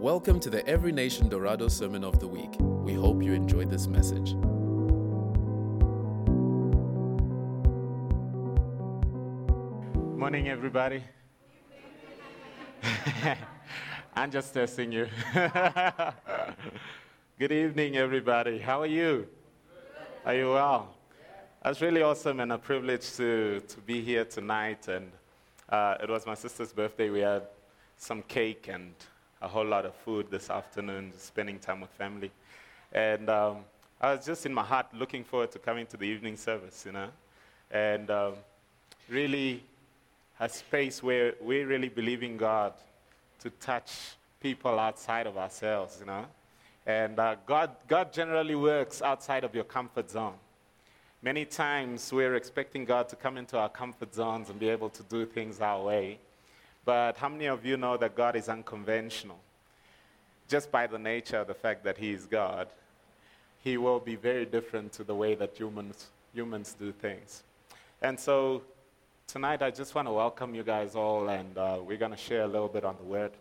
Welcome to the Every Nation Dorado Sermon of the Week. We hope you enjoyed this message. Morning, everybody. I'm just testing you. Good evening, everybody. How are you? Are you well? That's really awesome and a privilege to, to be here tonight. And uh, it was my sister's birthday. We had some cake and a whole lot of food this afternoon, spending time with family. And um, I was just in my heart looking forward to coming to the evening service, you know, and um, really a space where we really believe in God to touch people outside of ourselves, you know. And uh, God, God generally works outside of your comfort zone. Many times we're expecting God to come into our comfort zones and be able to do things our way. But how many of you know that God is unconventional? Just by the nature of the fact that He is God, He will be very different to the way that humans, humans do things. And so tonight I just want to welcome you guys all, and uh, we're going to share a little bit on the Word.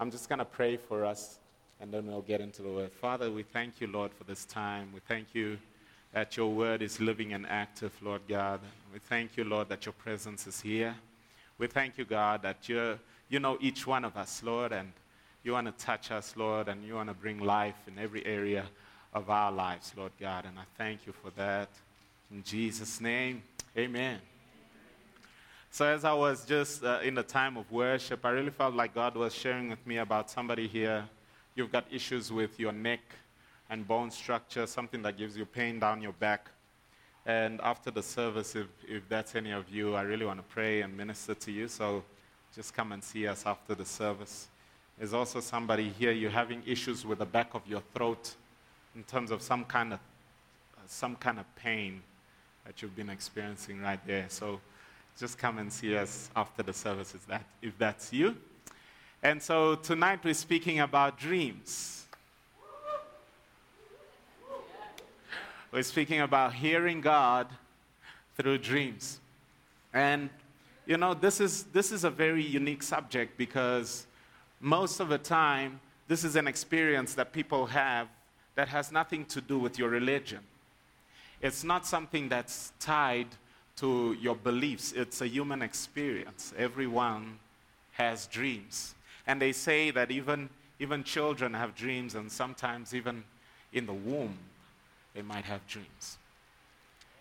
I'm just going to pray for us, and then we'll get into the Word. Father, we thank you, Lord, for this time. We thank you that your Word is living and active, Lord God. We thank you, Lord, that your presence is here. We thank you, God, that you you know each one of us, Lord, and you want to touch us, Lord, and you want to bring life in every area of our lives, Lord God. And I thank you for that. In Jesus' name, amen. So, as I was just uh, in the time of worship, I really felt like God was sharing with me about somebody here. You've got issues with your neck and bone structure, something that gives you pain down your back. And after the service, if, if that's any of you, I really want to pray and minister to you. So just come and see us after the service. There's also somebody here, you're having issues with the back of your throat in terms of some kind of, some kind of pain that you've been experiencing right there. So just come and see us after the service if, that, if that's you. And so tonight we're speaking about dreams. We're speaking about hearing God through dreams. And, you know, this is, this is a very unique subject because most of the time, this is an experience that people have that has nothing to do with your religion. It's not something that's tied to your beliefs, it's a human experience. Everyone has dreams. And they say that even, even children have dreams, and sometimes even in the womb, they might have dreams.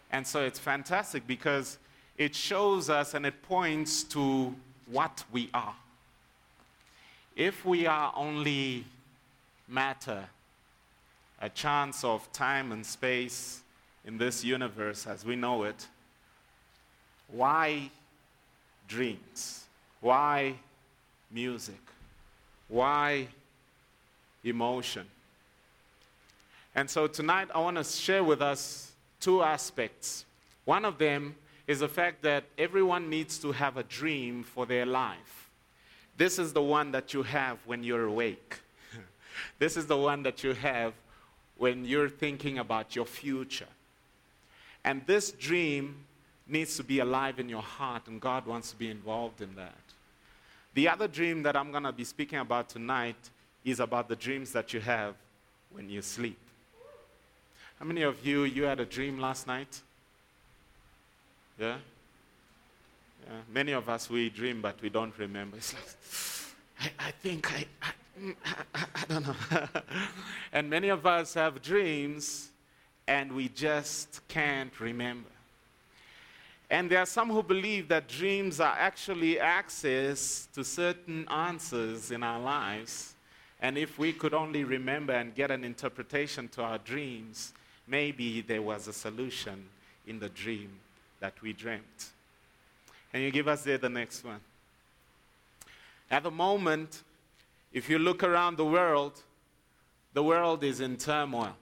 And so it's fantastic because it shows us and it points to what we are. If we are only matter, a chance of time and space in this universe as we know it, why dreams? Why music? Why emotion? And so tonight I want to share with us two aspects. One of them is the fact that everyone needs to have a dream for their life. This is the one that you have when you're awake. this is the one that you have when you're thinking about your future. And this dream needs to be alive in your heart, and God wants to be involved in that. The other dream that I'm going to be speaking about tonight is about the dreams that you have when you sleep. How many of you, you had a dream last night? Yeah? yeah? Many of us, we dream, but we don't remember. It's like, I, I think I, I, mm, I, I don't know. and many of us have dreams, and we just can't remember. And there are some who believe that dreams are actually access to certain answers in our lives. And if we could only remember and get an interpretation to our dreams, maybe there was a solution in the dream that we dreamt. Can you give us there the next one? At the moment, if you look around the world, the world is in turmoil.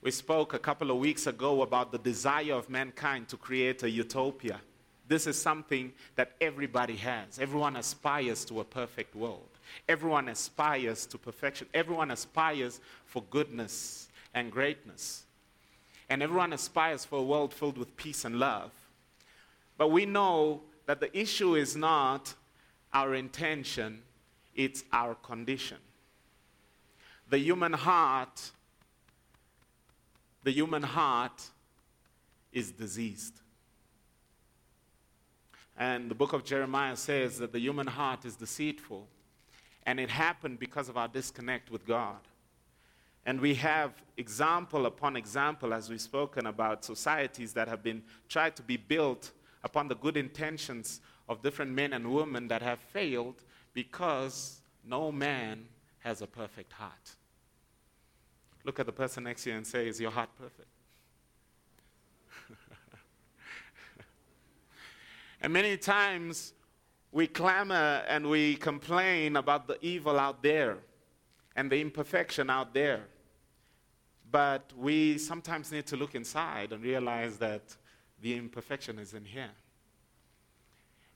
We spoke a couple of weeks ago about the desire of mankind to create a utopia. This is something that everybody has. Everyone aspires to a perfect world. Everyone aspires to perfection. Everyone aspires for goodness and greatness. And everyone aspires for a world filled with peace and love. But we know that the issue is not our intention, it's our condition. The human heart, the human heart is diseased. And the book of Jeremiah says that the human heart is deceitful, and it happened because of our disconnect with God. And we have example upon example, as we've spoken about societies that have been tried to be built upon the good intentions of different men and women that have failed because no man has a perfect heart. Look at the person next to you and say, Is your heart perfect? And many times we clamor and we complain about the evil out there and the imperfection out there. But we sometimes need to look inside and realize that the imperfection is in here.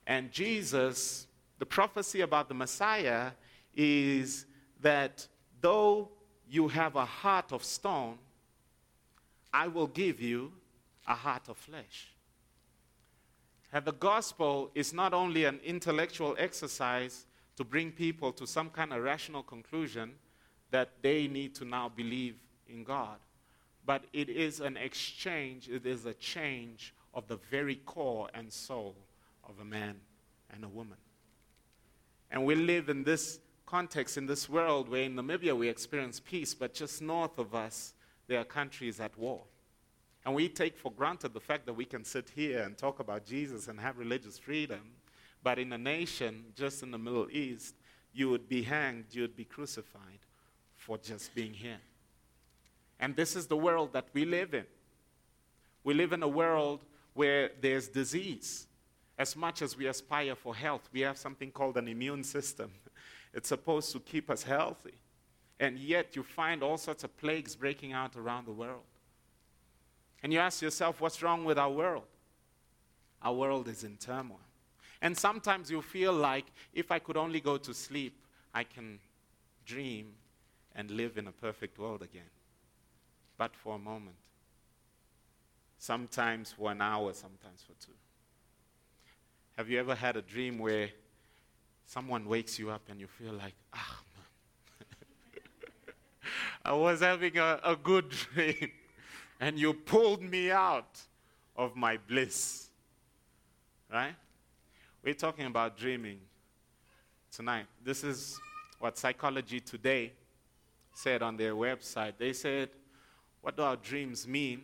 And Jesus, the prophecy about the Messiah is that though you have a heart of stone, I will give you a heart of flesh that the gospel is not only an intellectual exercise to bring people to some kind of rational conclusion that they need to now believe in God, but it is an exchange, it is a change of the very core and soul of a man and a woman. And we live in this context, in this world where in Namibia we experience peace, but just north of us there are countries at war. And we take for granted the fact that we can sit here and talk about Jesus and have religious freedom. But in a nation just in the Middle East, you would be hanged, you would be crucified for just being here. And this is the world that we live in. We live in a world where there's disease. As much as we aspire for health, we have something called an immune system. It's supposed to keep us healthy. And yet, you find all sorts of plagues breaking out around the world. And you ask yourself, what's wrong with our world? Our world is in turmoil. And sometimes you feel like if I could only go to sleep, I can dream and live in a perfect world again. But for a moment. Sometimes for an hour, sometimes for two. Have you ever had a dream where someone wakes you up and you feel like, ah, man, I was having a, a good dream and you pulled me out of my bliss. Right? We're talking about dreaming tonight. This is what Psychology Today said on their website. They said, What do our dreams mean?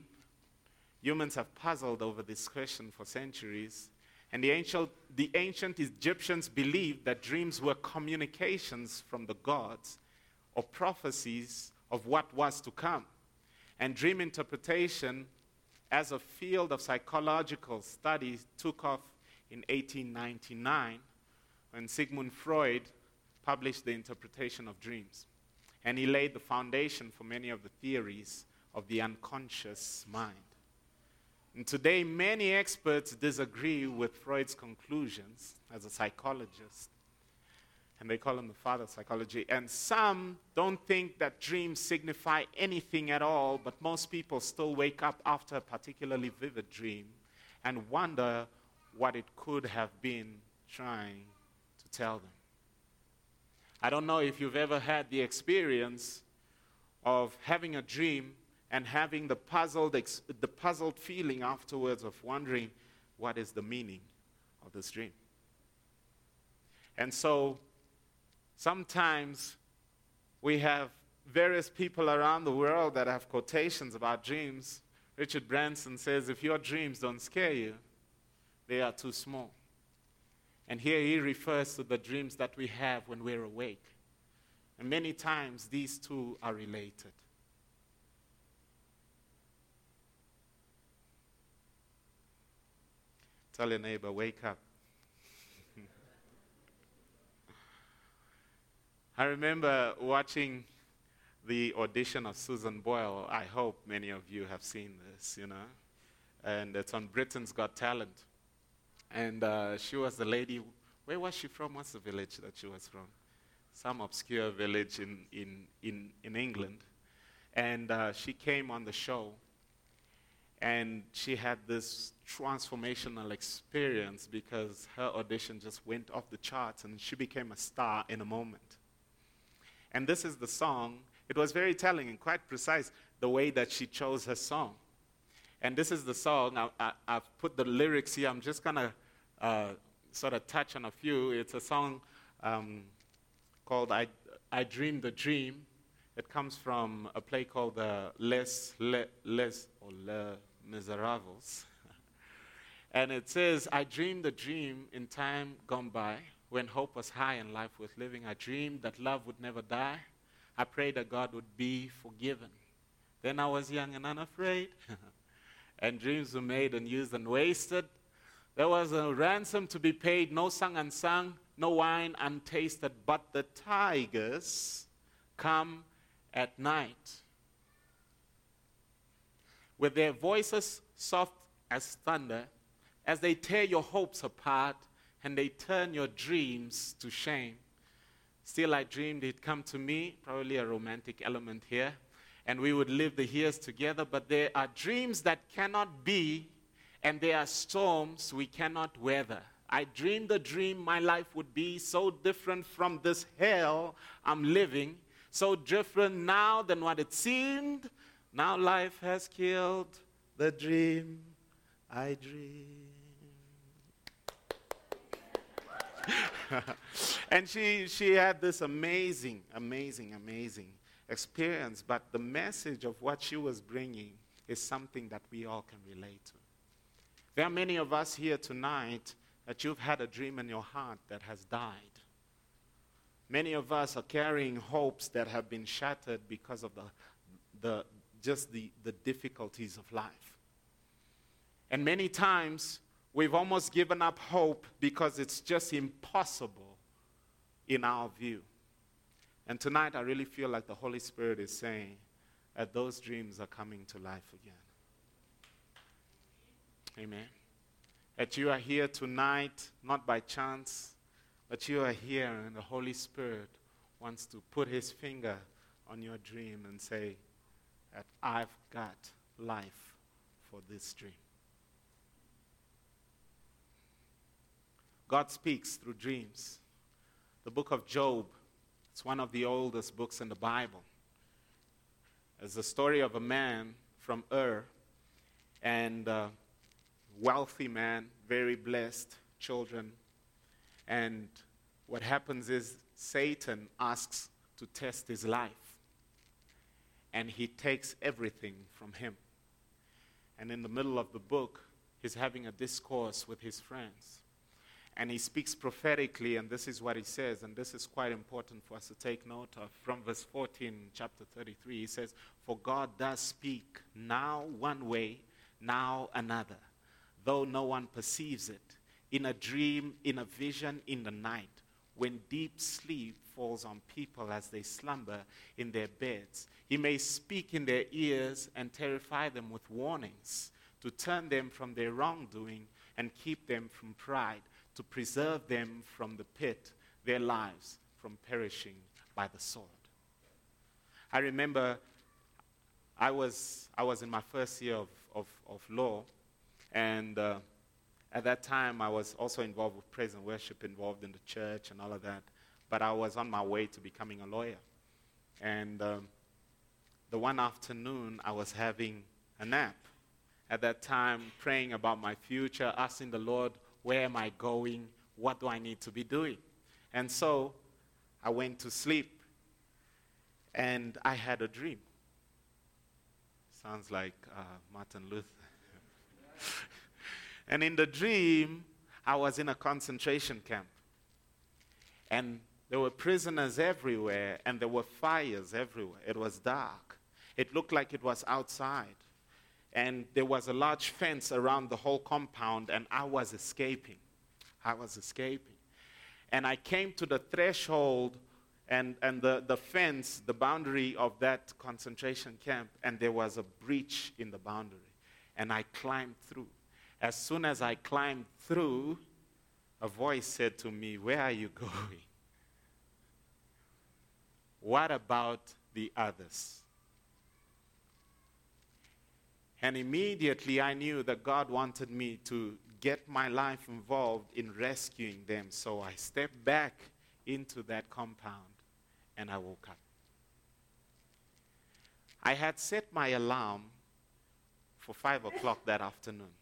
Humans have puzzled over this question for centuries. And the ancient, the ancient Egyptians believed that dreams were communications from the gods or prophecies of what was to come. And dream interpretation as a field of psychological study took off in 1899 when Sigmund Freud published The Interpretation of Dreams. And he laid the foundation for many of the theories of the unconscious mind. And today, many experts disagree with Freud's conclusions as a psychologist and they call him the father of psychology. And some don't think that dreams signify anything at all, but most people still wake up after a particularly vivid dream and wonder what it could have been trying to tell them. I don't know if you've ever had the experience of having a dream and having the puzzled, the puzzled feeling afterwards of wondering what is the meaning of this dream. And so Sometimes we have various people around the world that have quotations about dreams. Richard Branson says, If your dreams don't scare you, they are too small. And here he refers to the dreams that we have when we're awake. And many times these two are related. Tell your neighbor, wake up. I remember watching the audition of Susan Boyle. I hope many of you have seen this, you know. And it's on Britain's Got Talent. And uh, she was the lady. Where was she from? What's the village that she was from? Some obscure village in, in, in, in England. And uh, she came on the show. And she had this transformational experience because her audition just went off the charts and she became a star in a moment. And this is the song. It was very telling and quite precise the way that she chose her song. And this is the song. Now I, have put the lyrics here. I'm just going to uh, sort of touch on a few. It's a song um, called I, I Dream the Dream. It comes from a play called uh, Les, Les, Les, or Les Miserables. and it says, I dreamed a dream in time gone by when hope was high and life was living. I dreamed that love would never die. I prayed that God would be forgiven. Then I was young and unafraid, and dreams were made and used and wasted. There was a ransom to be paid, no sung unsung, no wine untasted, but the tigers come at night. With their voices soft as thunder, as they tear your hopes apart and they turn your dreams to shame. Still, I dreamed he'd come to me, probably a romantic element here, and we would live the years together. But there are dreams that cannot be, and there are storms we cannot weather. I dreamed a dream my life would be so different from this hell I'm living so different now than what it seemed. Now life has killed the dream I dream. and she, she had this amazing, amazing, amazing experience. But the message of what she was bringing is something that we all can relate to. There are many of us here tonight that you've had a dream in your heart that has died. Many of us are carrying hopes that have been shattered because of the, the, just the, the difficulties of life. And many times, we've almost given up hope because it's just impossible in our view. And tonight, I really feel like the Holy Spirit is saying that those dreams are coming to life again. Amen. That you are here tonight, not by chance, but you are here and the Holy Spirit wants to put his finger on your dream and say that I've got life for this dream. God speaks through dreams. The book of Job, it's one of the oldest books in the Bible. It's the story of a man from Ur and a wealthy man, very blessed, children, and what happens is Satan asks to test his life. And he takes everything from him. And in the middle of the book, he's having a discourse with his friends. And he speaks prophetically, and this is what he says, and this is quite important for us to take note of. From verse 14, chapter 33, he says, For God does speak now one way, now another, though no one perceives it in a dream, in a vision, in the night, when deep sleep falls on people as they slumber in their beds. He may speak in their ears and terrify them with warnings to turn them from their wrongdoing and keep them from pride, to preserve them from the pit, their lives from perishing by the sword. I remember I was, I was in my first year of, of, of law, and uh, at that time, I was also involved with praise and worship, involved in the church and all of that. But I was on my way to becoming a lawyer. And um, the one afternoon, I was having a nap. At that time, praying about my future, asking the Lord, where am I going? What do I need to be doing? And so I went to sleep and I had a dream. Sounds like uh, Martin Luther. And in the dream, I was in a concentration camp. And there were prisoners everywhere, and there were fires everywhere. It was dark. It looked like it was outside. And there was a large fence around the whole compound, and I was escaping. I was escaping. And I came to the threshold and, and the, the fence, the boundary of that concentration camp, and there was a breach in the boundary. And I climbed through. As soon as I climbed through, a voice said to me, Where are you going? What about the others? And immediately I knew that God wanted me to get my life involved in rescuing them. So I stepped back into that compound and I woke up. I had set my alarm for 5 o'clock that afternoon.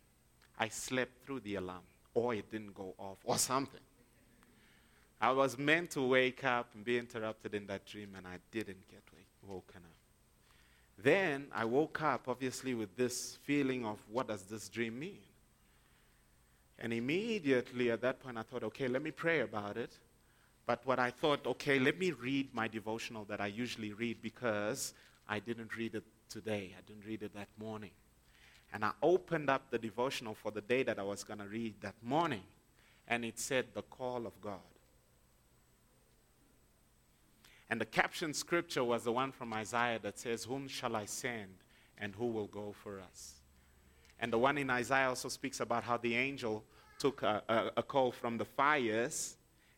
I slept through the alarm, or it didn't go off, or something. I was meant to wake up and be interrupted in that dream, and I didn't get wake, woken up. Then I woke up, obviously, with this feeling of what does this dream mean? And immediately at that point, I thought, okay, let me pray about it. But what I thought, okay, let me read my devotional that I usually read because I didn't read it today. I didn't read it that morning. And I opened up the devotional for the day that I was going to read that morning. And it said, The Call of God. And the caption scripture was the one from Isaiah that says, Whom shall I send and who will go for us? And the one in Isaiah also speaks about how the angel took a, a, a call from the fires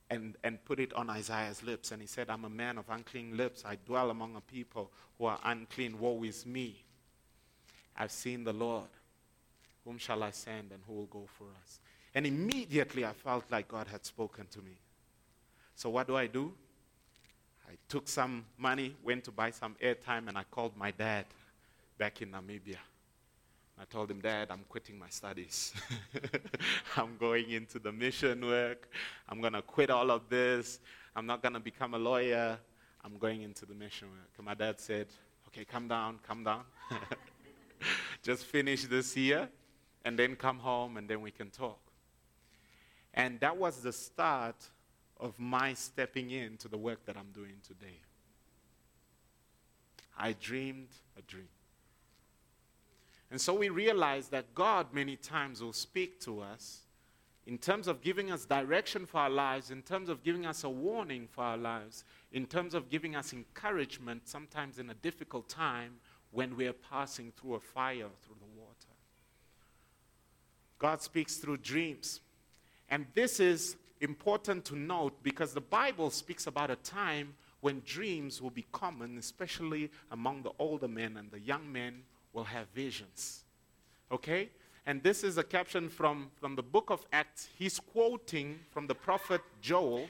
and, and put it on Isaiah's lips. And he said, I'm a man of unclean lips. I dwell among a people who are unclean. Woe is me. I've seen the Lord. Whom shall I send and who will go for us? And immediately I felt like God had spoken to me. So what do I do? I took some money, went to buy some airtime, and I called my dad back in Namibia. I told him, Dad, I'm quitting my studies. I'm going into the mission work. I'm going to quit all of this. I'm not going to become a lawyer. I'm going into the mission work. And my dad said, Okay, come down, come down. Just finish this year and then come home and then we can talk. And that was the start of my stepping into the work that I'm doing today. I dreamed a dream. And so we realize that God many times will speak to us in terms of giving us direction for our lives, in terms of giving us a warning for our lives, in terms of giving us encouragement, sometimes in a difficult time when we are passing through a fire through the water. God speaks through dreams. And this is important to note because the Bible speaks about a time when dreams will be common, especially among the older men and the young men will have visions. Okay? And this is a caption from, from the book of Acts. He's quoting from the prophet Joel,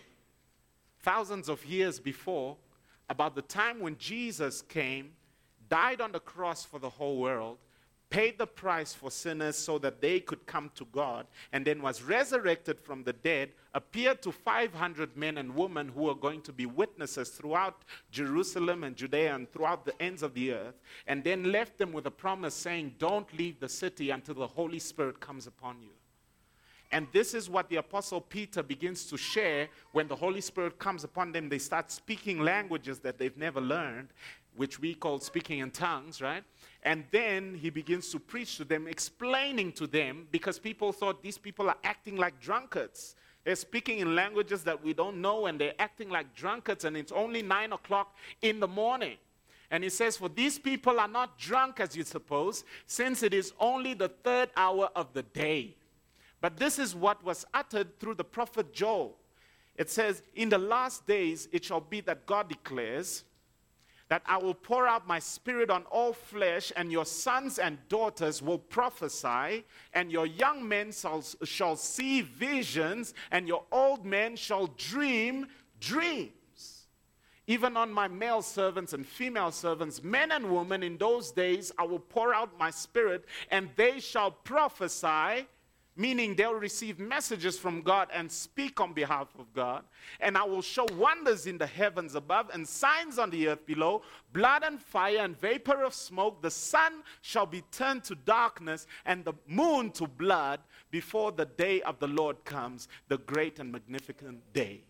thousands of years before, about the time when Jesus came, died on the cross for the whole world, paid the price for sinners so that they could come to God, and then was resurrected from the dead, appeared to 500 men and women who were going to be witnesses throughout Jerusalem and Judea and throughout the ends of the earth, and then left them with a promise saying, Don't leave the city until the Holy Spirit comes upon you. And this is what the Apostle Peter begins to share when the Holy Spirit comes upon them. They start speaking languages that they've never learned, which we call speaking in tongues, right? And then he begins to preach to them, explaining to them, because people thought these people are acting like drunkards. They're speaking in languages that we don't know, and they're acting like drunkards, and it's only nine o'clock in the morning. And he says, For these people are not drunk as you suppose, since it is only the third hour of the day. But this is what was uttered through the prophet Joel. It says, In the last days it shall be that God declares, that I will pour out my spirit on all flesh, and your sons and daughters will prophesy, and your young men shall, shall see visions, and your old men shall dream dreams. Even on my male servants and female servants, men and women, in those days I will pour out my spirit, and they shall prophesy meaning they'll receive messages from God and speak on behalf of God. And I will show wonders in the heavens above and signs on the earth below blood and fire and vapor of smoke. The sun shall be turned to darkness and the moon to blood before the day of the Lord comes, the great and magnificent day.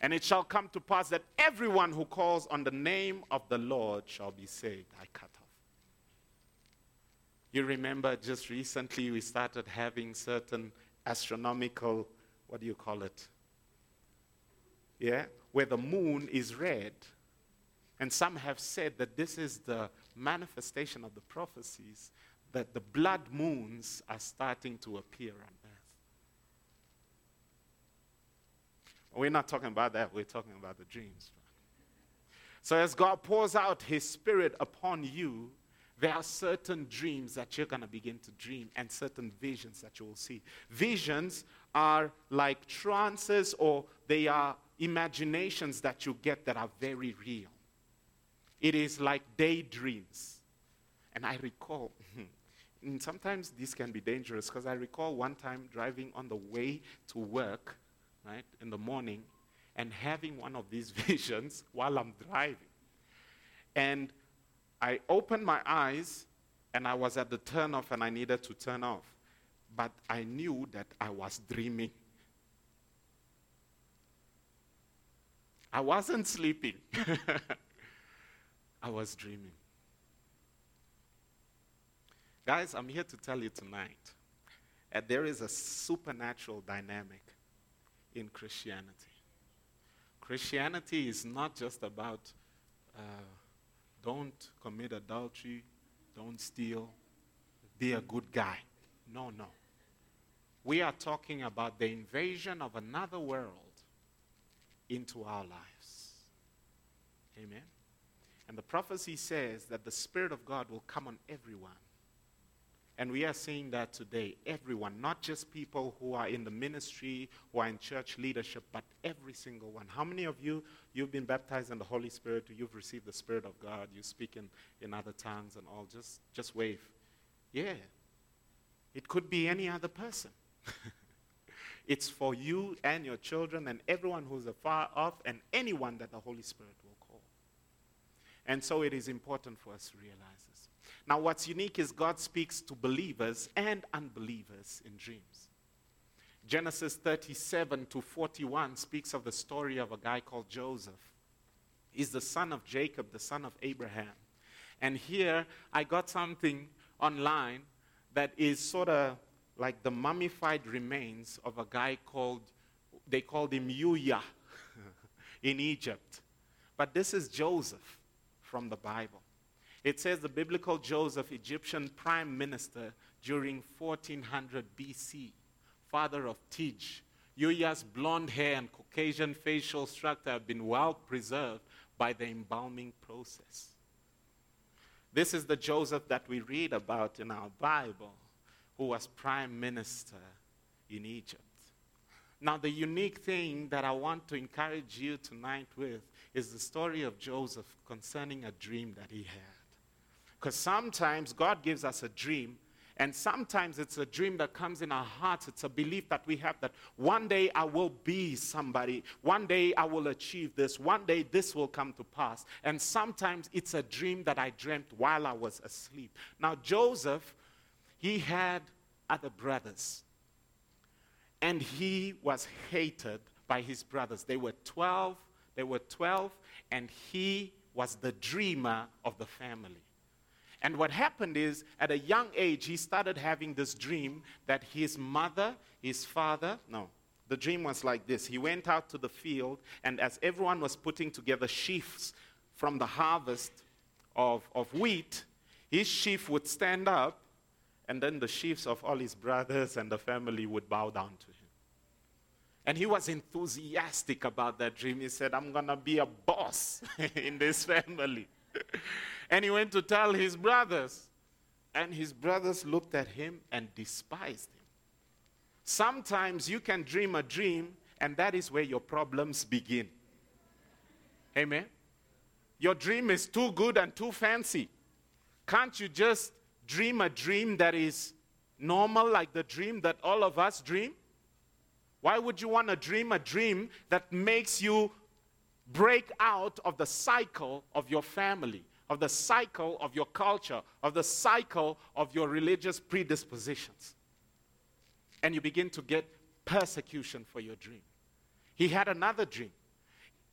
And it shall come to pass that everyone who calls on the name of the Lord shall be saved. I cut. You remember just recently we started having certain astronomical, what do you call it? Yeah? Where the moon is red. And some have said that this is the manifestation of the prophecies that the blood moons are starting to appear on earth. We're not talking about that, we're talking about the dreams. So, as God pours out His Spirit upon you, there are certain dreams that you're going to begin to dream and certain visions that you will see. Visions are like trances or they are imaginations that you get that are very real. It is like daydreams. And I recall, and sometimes this can be dangerous because I recall one time driving on the way to work, right, in the morning, and having one of these visions while I'm driving. And I opened my eyes and I was at the turn off and I needed to turn off. But I knew that I was dreaming. I wasn't sleeping. I was dreaming. Guys, I'm here to tell you tonight that there is a supernatural dynamic in Christianity. Christianity is not just about uh, don't commit adultery, don't steal, be a good guy. No, no. We are talking about the invasion of another world into our lives. Amen. And the prophecy says that the Spirit of God will come on everyone. And we are seeing that today. Everyone, not just people who are in the ministry, who are in church leadership, but every single one. How many of you, you've been baptized in the Holy Spirit, you've received the Spirit of God, you speak in, in other tongues and all? Just, just wave. Yeah. It could be any other person. it's for you and your children and everyone who's afar off and anyone that the Holy Spirit will call. And so it is important for us to realize. Now, what's unique is God speaks to believers and unbelievers in dreams. Genesis 37 to 41 speaks of the story of a guy called Joseph. He's the son of Jacob, the son of Abraham. And here I got something online that is sort of like the mummified remains of a guy called, they called him Yuya in Egypt. But this is Joseph from the Bible. It says the biblical Joseph, Egyptian prime minister during 1400 BC, father of Tej. Yuya's blonde hair and Caucasian facial structure have been well preserved by the embalming process. This is the Joseph that we read about in our Bible, who was prime minister in Egypt. Now, the unique thing that I want to encourage you tonight with is the story of Joseph concerning a dream that he had. Because sometimes God gives us a dream, and sometimes it's a dream that comes in our hearts. It's a belief that we have that one day I will be somebody. One day I will achieve this. One day this will come to pass. And sometimes it's a dream that I dreamt while I was asleep. Now, Joseph, he had other brothers. And he was hated by his brothers. They were 12. They were 12, and he was the dreamer of the family. And what happened is, at a young age, he started having this dream that his mother, his father, no, the dream was like this. He went out to the field, and as everyone was putting together sheaves from the harvest of, of wheat, his sheaf would stand up, and then the sheaves of all his brothers and the family would bow down to him. And he was enthusiastic about that dream. He said, I'm going to be a boss in this family. and he went to tell his brothers. And his brothers looked at him and despised him. Sometimes you can dream a dream, and that is where your problems begin. Amen? Your dream is too good and too fancy. Can't you just dream a dream that is normal, like the dream that all of us dream? Why would you want to dream a dream that makes you break out of the cycle of your family, of the cycle of your culture, of the cycle of your religious predispositions. And you begin to get persecution for your dream. He had another dream.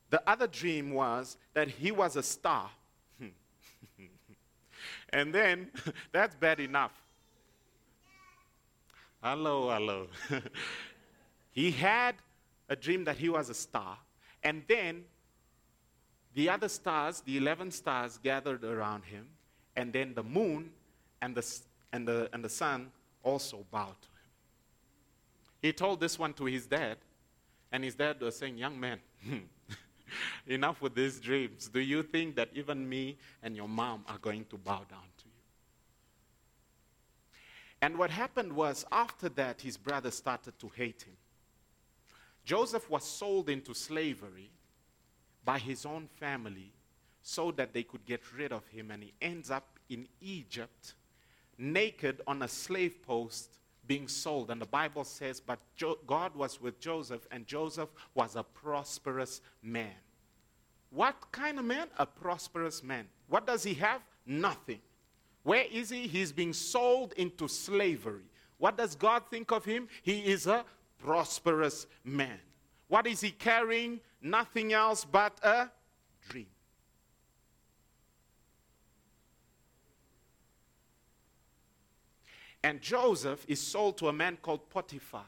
The other dream was that he was a star. and then, that's bad enough. Hello, hello. he had a dream that he was a star. And then the other stars, the 11 stars, gathered around him, and then the moon and the, and the, and the sun also bowed to him. He told this one to his dad, and his dad was saying, Young man, enough with these dreams. Do you think that even me and your mom are going to bow down to you? And what happened was, after that, his brother started to hate him. Joseph was sold into slavery by his own family so that they could get rid of him, and he ends up in Egypt, naked on a slave post, being sold. And the Bible says, But jo- God was with Joseph, and Joseph was a prosperous man. What kind of man? A prosperous man. What does he have? Nothing. Where is he? He's being sold into slavery. What does God think of him? He is a prosperous man. What is he carrying? Nothing else but a dream. And Joseph is sold to a man called Potiphar,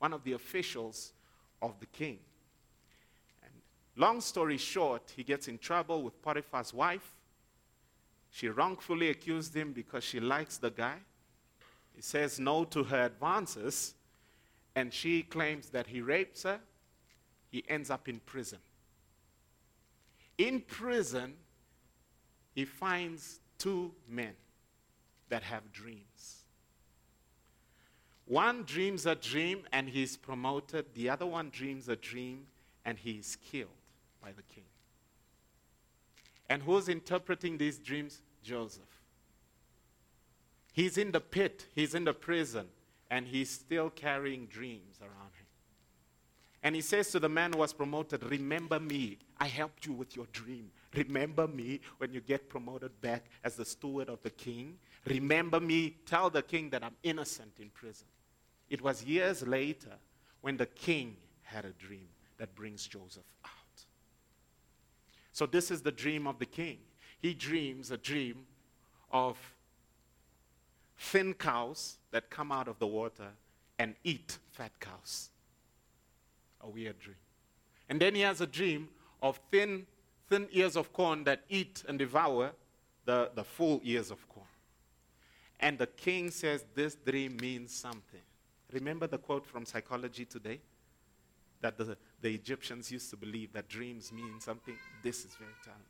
one of the officials of the king. And long story short, he gets in trouble with Potiphar's wife. She wrongfully accused him because she likes the guy. He says no to her advances, and she claims that he rapes her. He ends up in prison. In prison, he finds two men that have dreams. One dreams a dream and he is promoted, the other one dreams a dream and he is killed by the king. And who's interpreting these dreams? Joseph. He's in the pit, he's in the prison, and he's still carrying dreams around him. And he says to the man who was promoted, Remember me. I helped you with your dream. Remember me when you get promoted back as the steward of the king. Remember me. Tell the king that I'm innocent in prison. It was years later when the king had a dream that brings Joseph out. So, this is the dream of the king. He dreams a dream of thin cows that come out of the water and eat fat cows. A weird dream. And then he has a dream of thin, thin ears of corn that eat and devour the, the full ears of corn. And the king says, This dream means something. Remember the quote from Psychology Today? That the, the Egyptians used to believe that dreams mean something. This is very telling.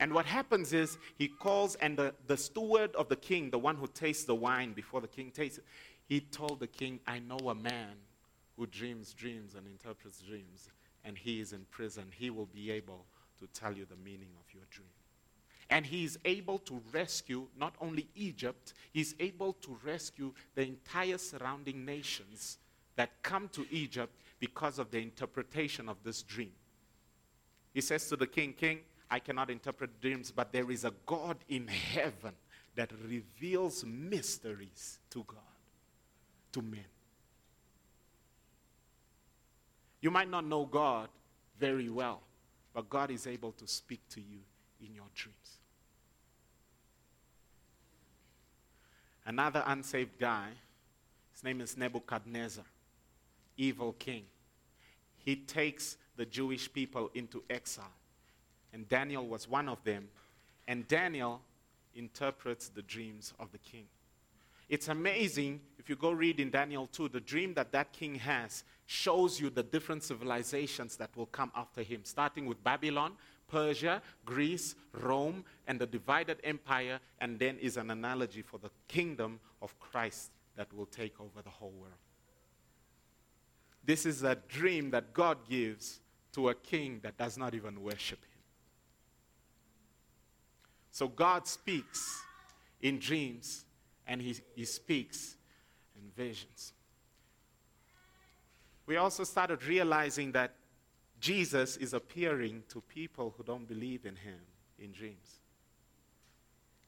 And what happens is he calls, and the, the steward of the king, the one who tastes the wine before the king tastes it, he told the king, I know a man who dreams dreams and interprets dreams, and he is in prison. He will be able to tell you the meaning of your dream. And he is able to rescue not only Egypt, he's able to rescue the entire surrounding nations that come to Egypt because of the interpretation of this dream. He says to the king, King, I cannot interpret dreams, but there is a God in heaven that reveals mysteries to God, to men. You might not know God very well, but God is able to speak to you in your dreams. Another unsaved guy, his name is Nebuchadnezzar, evil king. He takes the Jewish people into exile. And Daniel was one of them. And Daniel interprets the dreams of the king. It's amazing if you go read in Daniel 2, the dream that that king has shows you the different civilizations that will come after him, starting with Babylon, Persia, Greece, Rome, and the divided empire, and then is an analogy for the kingdom of Christ that will take over the whole world. This is a dream that God gives to a king that does not even worship him. So God speaks in dreams and he, he speaks in visions. We also started realizing that Jesus is appearing to people who don't believe in him in dreams.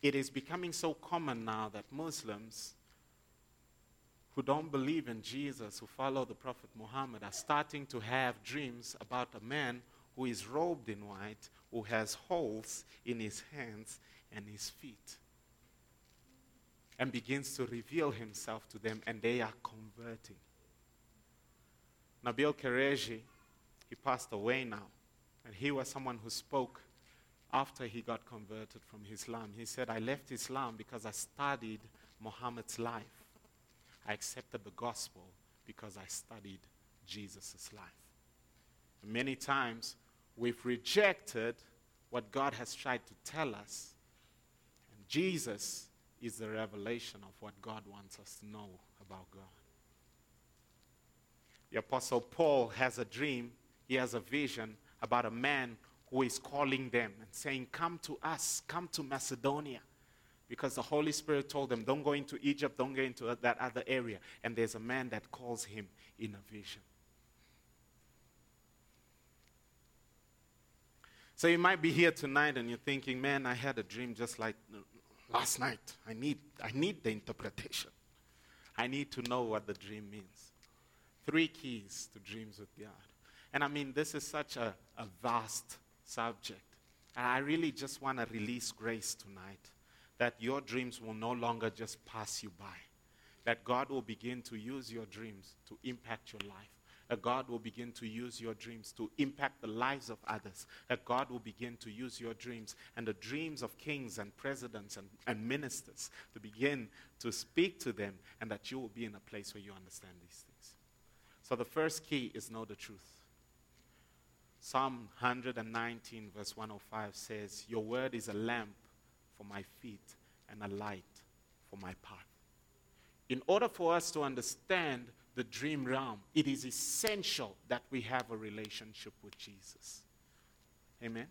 It is becoming so common now that Muslims who don't believe in Jesus, who follow the Prophet Muhammad, are starting to have dreams about a man who is robed in white, who has holes in his hands and his feet, and begins to reveal himself to them, and they are converting. Nabeel Qureshi, he passed away now, and he was someone who spoke after he got converted from Islam. He said, I left Islam because I studied Muhammad's life. I accepted the gospel because I studied Jesus' life. And many times we've rejected what God has tried to tell us, and Jesus is the revelation of what God wants us to know about God. the Apostle Paul has a dream, he has a vision about a man who is calling them and saying, Come to us, come to Macedonia. Because the Holy Spirit told them, Don't go into Egypt, don't go into that other area. And there's a man that calls him in a vision. So you might be here tonight and you're thinking, man, I had a dream just like last night. I need, I need the interpretation. I need to know what the dream means. Three keys to dreams with God. And I mean, this is such a, a vast subject. And I really just want to release grace tonight that your dreams will no longer just pass you by. That God will begin to use your dreams to impact your life that God will begin to use your dreams to impact the lives of others, that God will begin to use your dreams and the dreams of kings and presidents and, and ministers to begin to speak to them, and that you will be in a place where you understand these things. So the first key is know the truth. Psalm 119, verse 105 says, Your word is a lamp for my feet and a light for my path. In order for us to understand the dream realm, it is essential that we have a relationship with Jesus. Amen.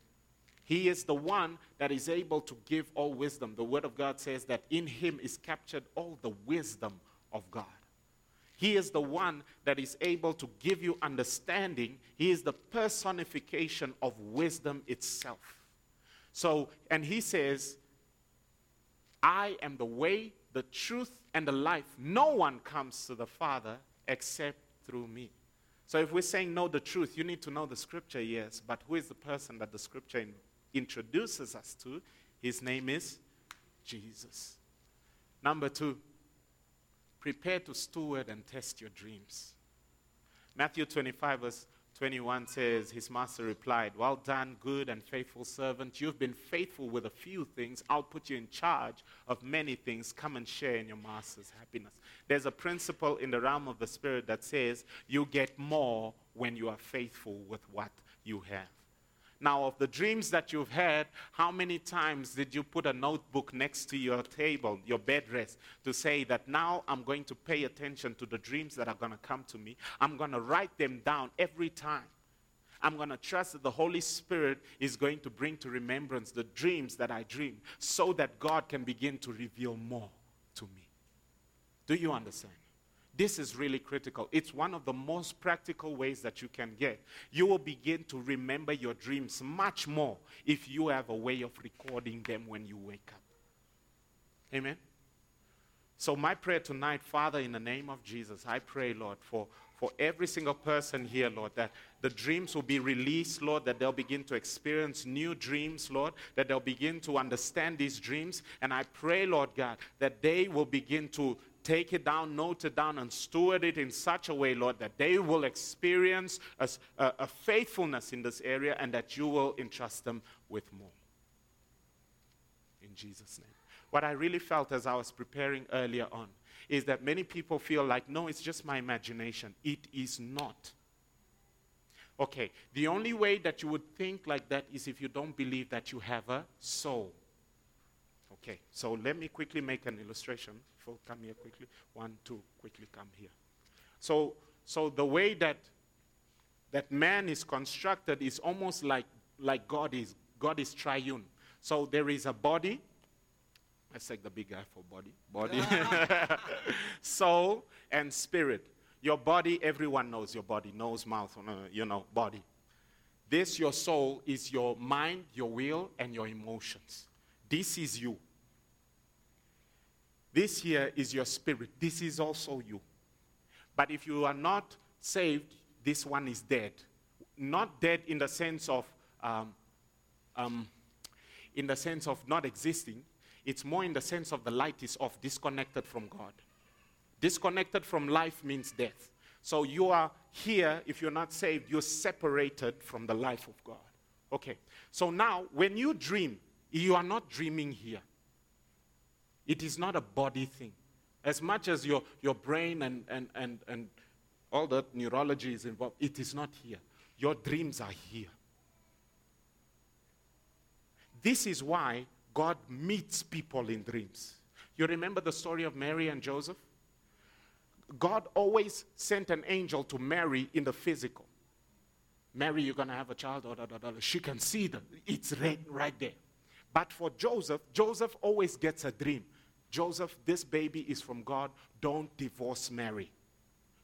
He is the one that is able to give all wisdom. The Word of God says that in Him is captured all the wisdom of God. He is the one that is able to give you understanding. He is the personification of wisdom itself. So, and He says, I am the way, the truth, and the life. No one comes to the Father except through me. So if we're saying know the truth, you need to know the scripture, yes, but who is the person that the scripture in, introduces us to? His name is Jesus. Number two, prepare to steward and test your dreams. Matthew 25, verse 21 says, His master replied, Well done, good and faithful servant. You've been faithful with a few things. I'll put you in charge of many things. Come and share in your master's happiness. There's a principle in the realm of the spirit that says you get more when you are faithful with what you have. Now, of the dreams that you've had, how many times did you put a notebook next to your table, your bed rest, to say that now I'm going to pay attention to the dreams that are going to come to me? I'm going to write them down every time. I'm going to trust that the Holy Spirit is going to bring to remembrance the dreams that I dream so that God can begin to reveal more to me. Do you understand? This is really critical. It's one of the most practical ways that you can get. You will begin to remember your dreams much more if you have a way of recording them when you wake up. Amen? So, my prayer tonight, Father, in the name of Jesus, I pray, Lord, for, for every single person here, Lord, that the dreams will be released, Lord, that they'll begin to experience new dreams, Lord, that they'll begin to understand these dreams. And I pray, Lord God, that they will begin to take it down, note it down, and steward it in such a way, Lord, that they will experience a, a, a faithfulness in this area and that you will entrust them with more. In Jesus' name. What I really felt as I was preparing earlier on is that many people feel like, no, it's just my imagination. It is not. Okay, the only way that you would think like that is if you don't believe that you have a soul. Okay, so let me quickly make an illustration come here quickly. One, two, quickly come here. So, so the way that that man is constructed is almost like, like God is. God is triune. So there is a body. Let's take the big guy for body. Body, soul, and spirit. Your body, everyone knows your body. Nose, mouth, uh, you know, body. This, your soul, is your mind, your will, and your emotions. This is you. This here is your spirit. This is also you. But if you are not saved, this one is dead. Not dead in the sense of, um, um, in the sense of not existing. It's more in the sense of the light is off, disconnected from God. Disconnected from life means death. So you are here, if you're not saved, you're separated from the life of God. Okay. So now, when you dream, you are not dreaming here. It is not a body thing. As much as your, your brain and, and, and, and all that neurology is involved, it is not here. Your dreams are here. This is why God meets people in dreams. You remember the story of Mary and Joseph? God always sent an angel to Mary in the physical. Mary, you're going to have a child. Da, da, da, she can see that it's right, right there. But for Joseph, Joseph always gets a dream. Joseph, this baby is from God. Don't divorce Mary.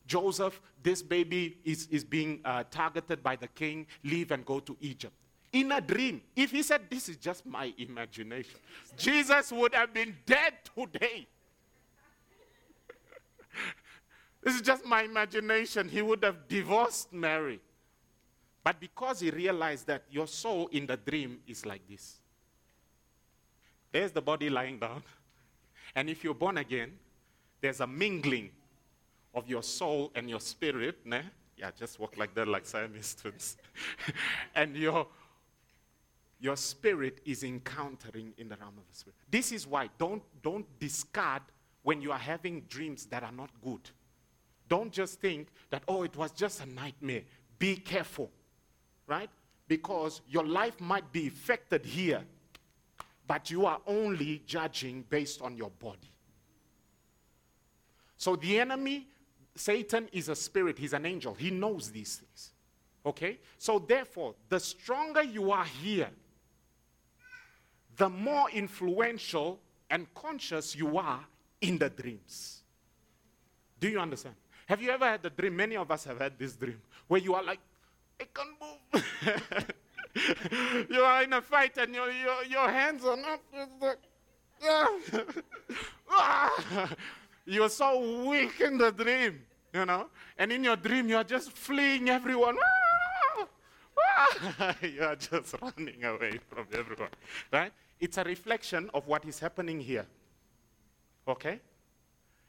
Joseph, this baby is, is being uh, targeted by the king. Leave and go to Egypt. In a dream, if he said, This is just my imagination, Jesus would have been dead today. this is just my imagination. He would have divorced Mary. But because he realized that your soul in the dream is like this there's the body lying down. And if you're born again, there's a mingling of your soul and your spirit. Ne? Yeah, just walk like that, like Siamese twins. and your, your spirit is encountering in the realm of the spirit. This is why don't, don't discard when you are having dreams that are not good. Don't just think that, oh, it was just a nightmare. Be careful right? Because your life might be affected here, but you are only judging based on your body. So the enemy, Satan, is a spirit, he's an angel. He knows these things. Okay? So therefore, the stronger you are here, the more influential and conscious you are in the dreams. Do you understand? Have you ever had the dream? Many of us have had this dream where you are like, I can't move. you are in a fight and your, your, your hands are not. You're so weak in the dream, you know? And in your dream, you're just fleeing everyone. you are just running away from everyone, right? It's a reflection of what is happening here. Okay?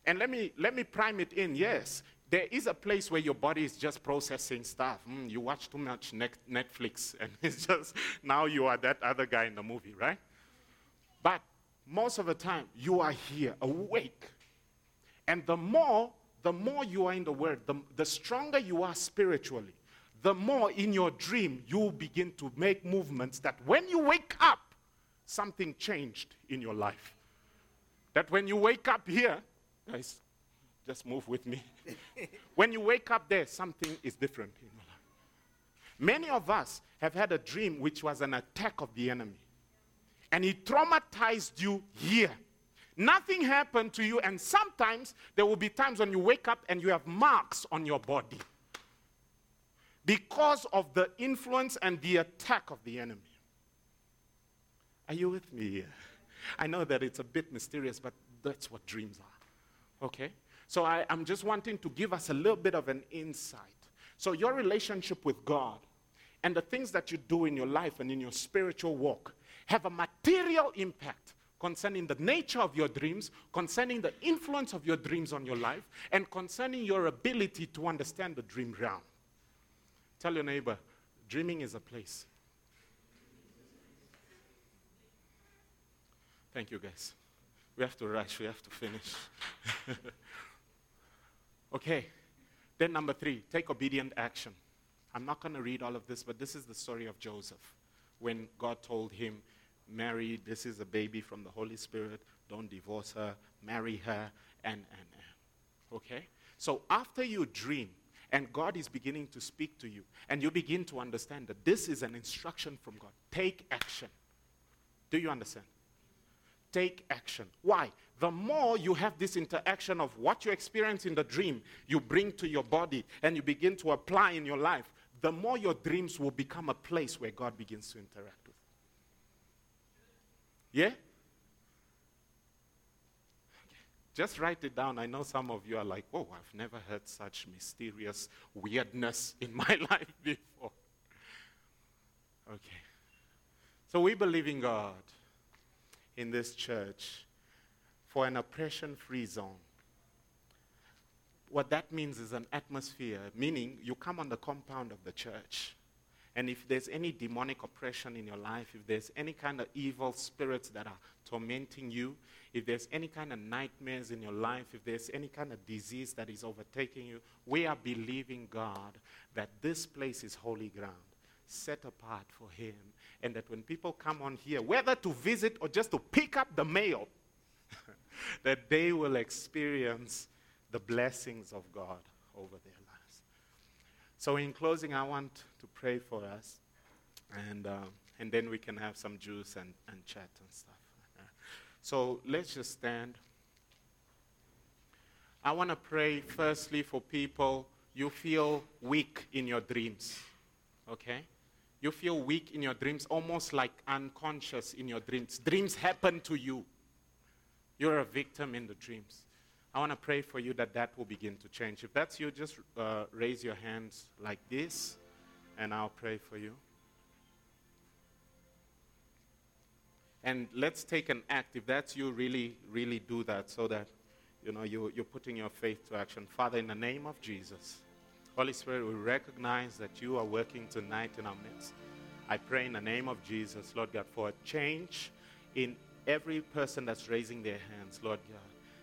And let me, let me prime it in. Yes, there is a place where your body is just processing stuff. Mm, you watch too much Netflix, and it's just now you are that other guy in the movie, right? But most of the time, you are here, awake. And the more, the more you are in the Word, the, the stronger you are spiritually, the more in your dream you begin to make movements that when you wake up, something changed in your life. That when you wake up here, guys, just move with me. when you wake up there, something is different in your life. Many of us have had a dream which was an attack of the enemy. And he traumatized you here. Nothing happened to you, and sometimes there will be times when you wake up and you have marks on your body because of the influence and the attack of the enemy. Are you with me here? I know that it's a bit mysterious, but that's what dreams are. Okay? So I, am just wanting to give us a little bit of an insight. So, your relationship with God and the things that you do in your life and in your spiritual walk have a material impact concerning the nature of your dreams, concerning the influence of your dreams on your life, and concerning your ability to understand the dream realm. Tell your neighbor, dreaming is a place. Thank you, guys. We have to rush, we have to finish. Okay, then number three, take obedient action. I'm not going to read all of this, but this is the story of Joseph when God told him, Mary, this is a baby from the Holy Spirit, don't divorce her, marry her, and, and, and. Okay? So after you dream, and God is beginning to speak to you, and you begin to understand that this is an instruction from God, take action. Do you understand? Take action. Why? the more you have this interaction of what you experience in the dream, you bring to your body and you begin to apply in your life, the more your dreams will become a place where God begins to interact with. Yeah? Just write it down. I know some of you are like, oh, I've never heard such mysterious weirdness in my life before. Okay. So we believe in God in this church for an oppression free zone. What that means is an atmosphere, meaning you come on the compound of the church. And if there's any demonic oppression in your life, if there's any kind of evil spirits that are tormenting you, if there's any kind of nightmares in your life, if there's any kind of disease that is overtaking you, we are believing God that this place is holy ground, set apart for Him. And that when people come on here, whether to visit or just to pick up the mail, that they will experience the blessings of God over their lives. So, in closing, I want to pray for us, and, um, and then we can have some juice and, and chat and stuff. So, let's just stand. I want to pray firstly for people you feel weak in your dreams. Okay? You feel weak in your dreams, almost like unconscious in your dreams. Dreams happen to you. You're a victim in the dreams. I want to pray for you that that will begin to change. If that's you, just uh, raise your hands like this, and I'll pray for you. And let's take an act. If that's you, really, really do that so that you know you, you're putting your faith to action. Father, in the name of Jesus, Holy Spirit, we recognize that you are working tonight in our midst. I pray in the name of Jesus, Lord God, for a change in every person that's raising their hands, Lord God.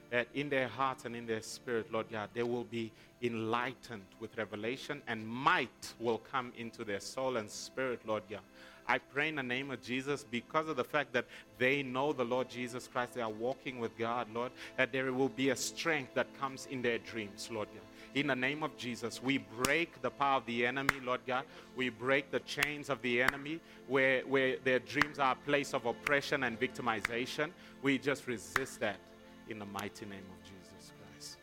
That in their hearts and in their spirit, Lord God, they will be enlightened with revelation and might will come into their soul and spirit, Lord God. I pray in the name of Jesus because of the fact that they know the Lord Jesus Christ, they are walking with God, Lord, that there will be a strength that comes in their dreams, Lord God. In the name of Jesus, we break the power of the enemy, Lord God. We break the chains of the enemy where, where their dreams are a place of oppression and victimization. We just resist that in the mighty name of Jesus Christ.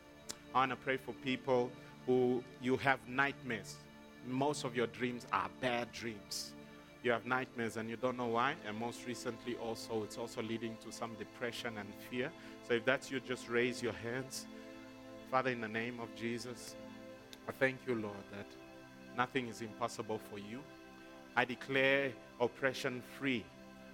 I want to pray for people who you have nightmares. Most of your dreams are bad dreams. You have nightmares and you don't know why. And most recently, also, it's also leading to some depression and fear. So if that's you, just raise your hands. Father, in the name of Jesus, I thank you, Lord, that nothing is impossible for you. I declare oppression free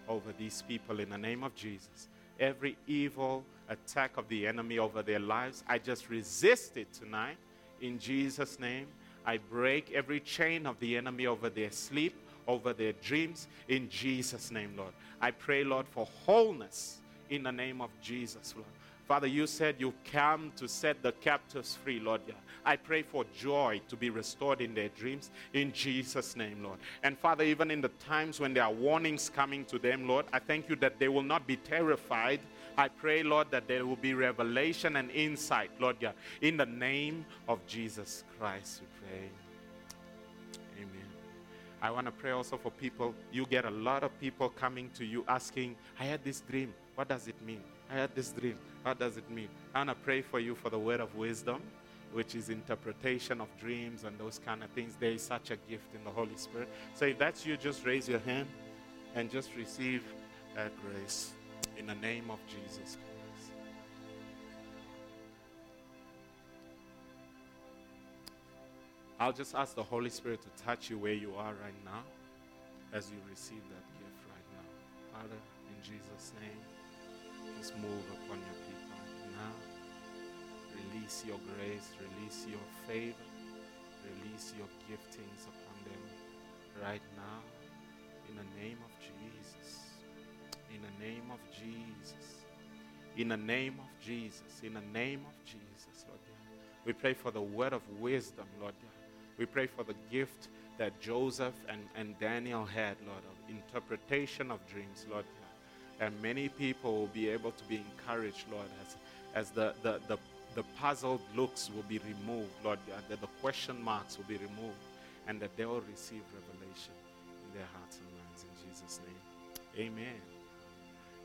over these people in the name of Jesus. Every evil attack of the enemy over their lives, I just resist it tonight. In Jesus' name, I break every chain of the enemy over their sleep, over their dreams. In Jesus' name, Lord. I pray, Lord, for wholeness in the name of Jesus, Lord. Father, you said you come to set the captives free, Lord. I pray for joy to be restored in their dreams in Jesus' name, Lord. And Father, even in the times when there are warnings coming to them, Lord, I thank you that they will not be terrified. I pray, Lord, that there will be revelation and insight, Lord God. In the name of Jesus Christ, we pray. Amen. I want to pray also for people. You get a lot of people coming to you asking, I had this dream. What does it mean? I had this dream. What does it mean? And I want to pray for you for the word of wisdom, which is interpretation of dreams and those kind of things. There is such a gift in the Holy Spirit. So if that's you, just raise your hand and just receive that grace in the name of Jesus Christ. I'll just ask the Holy Spirit to touch you where you are right now as you receive that gift right now. Father, in Jesus' name just move upon your people now. Release your grace, release your favor, release your giftings upon them right now. In the name of Jesus. In the name of Jesus. In the name of Jesus. In the name of Jesus, Lord God. We pray for the word of wisdom, Lord God. We pray for the gift that Joseph and, and Daniel had, Lord, of interpretation of dreams, Lord God and many people will be able to be encouraged, Lord, as, as the, the, the, the puzzled looks will be removed, Lord, uh, that the question marks will be removed, and that they will receive revelation in their hearts and minds in Jesus' name. Amen.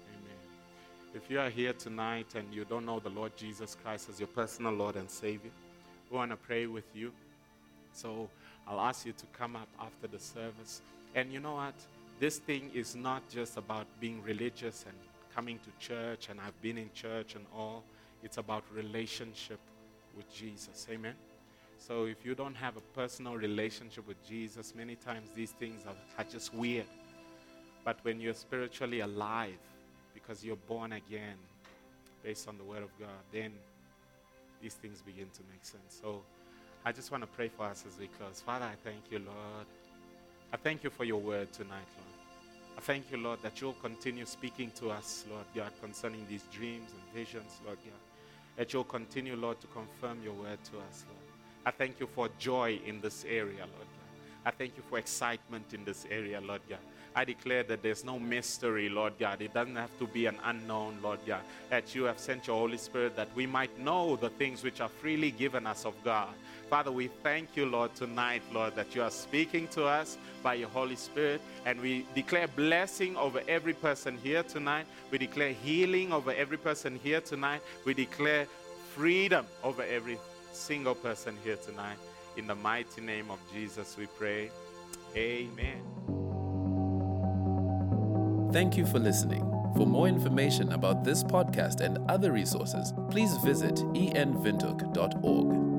Amen. If you are here tonight and you don't know the Lord Jesus Christ as your personal Lord and Savior, we want to pray with you. So I'll ask you to come up after the service. And you know what? this thing is not just about being religious and coming to church, and I've been in church and all. It's about relationship with Jesus. Amen. So if you don't have a personal relationship with Jesus, many times these things are, are just weird. But when you're spiritually alive, because you're born again, based on the Word of God, then these things begin to make sense. So I just want to pray for us as we close. Father, I thank you, Lord. I thank you for your word tonight, Lord. I thank you, Lord, that you'll continue speaking to us, Lord God, concerning these dreams and visions, Lord God. That you'll continue, Lord, to confirm your word to us, Lord. I thank you for joy in this area, Lord God. I thank you for excitement in this area, Lord God. I declare that there's no mystery, Lord God. It doesn't have to be an unknown, Lord God. That you have sent your Holy Spirit that we might know the things which are freely given us of God. Father, we thank you, Lord, tonight, Lord, that you are speaking to us by your Holy Spirit. And we declare blessing over every person here tonight. We declare healing over every person here tonight. We declare freedom over every single person here tonight. In the mighty name of Jesus, we pray. Amen. Thank you for listening. For more information about this podcast and other resources, please visit envintook.org.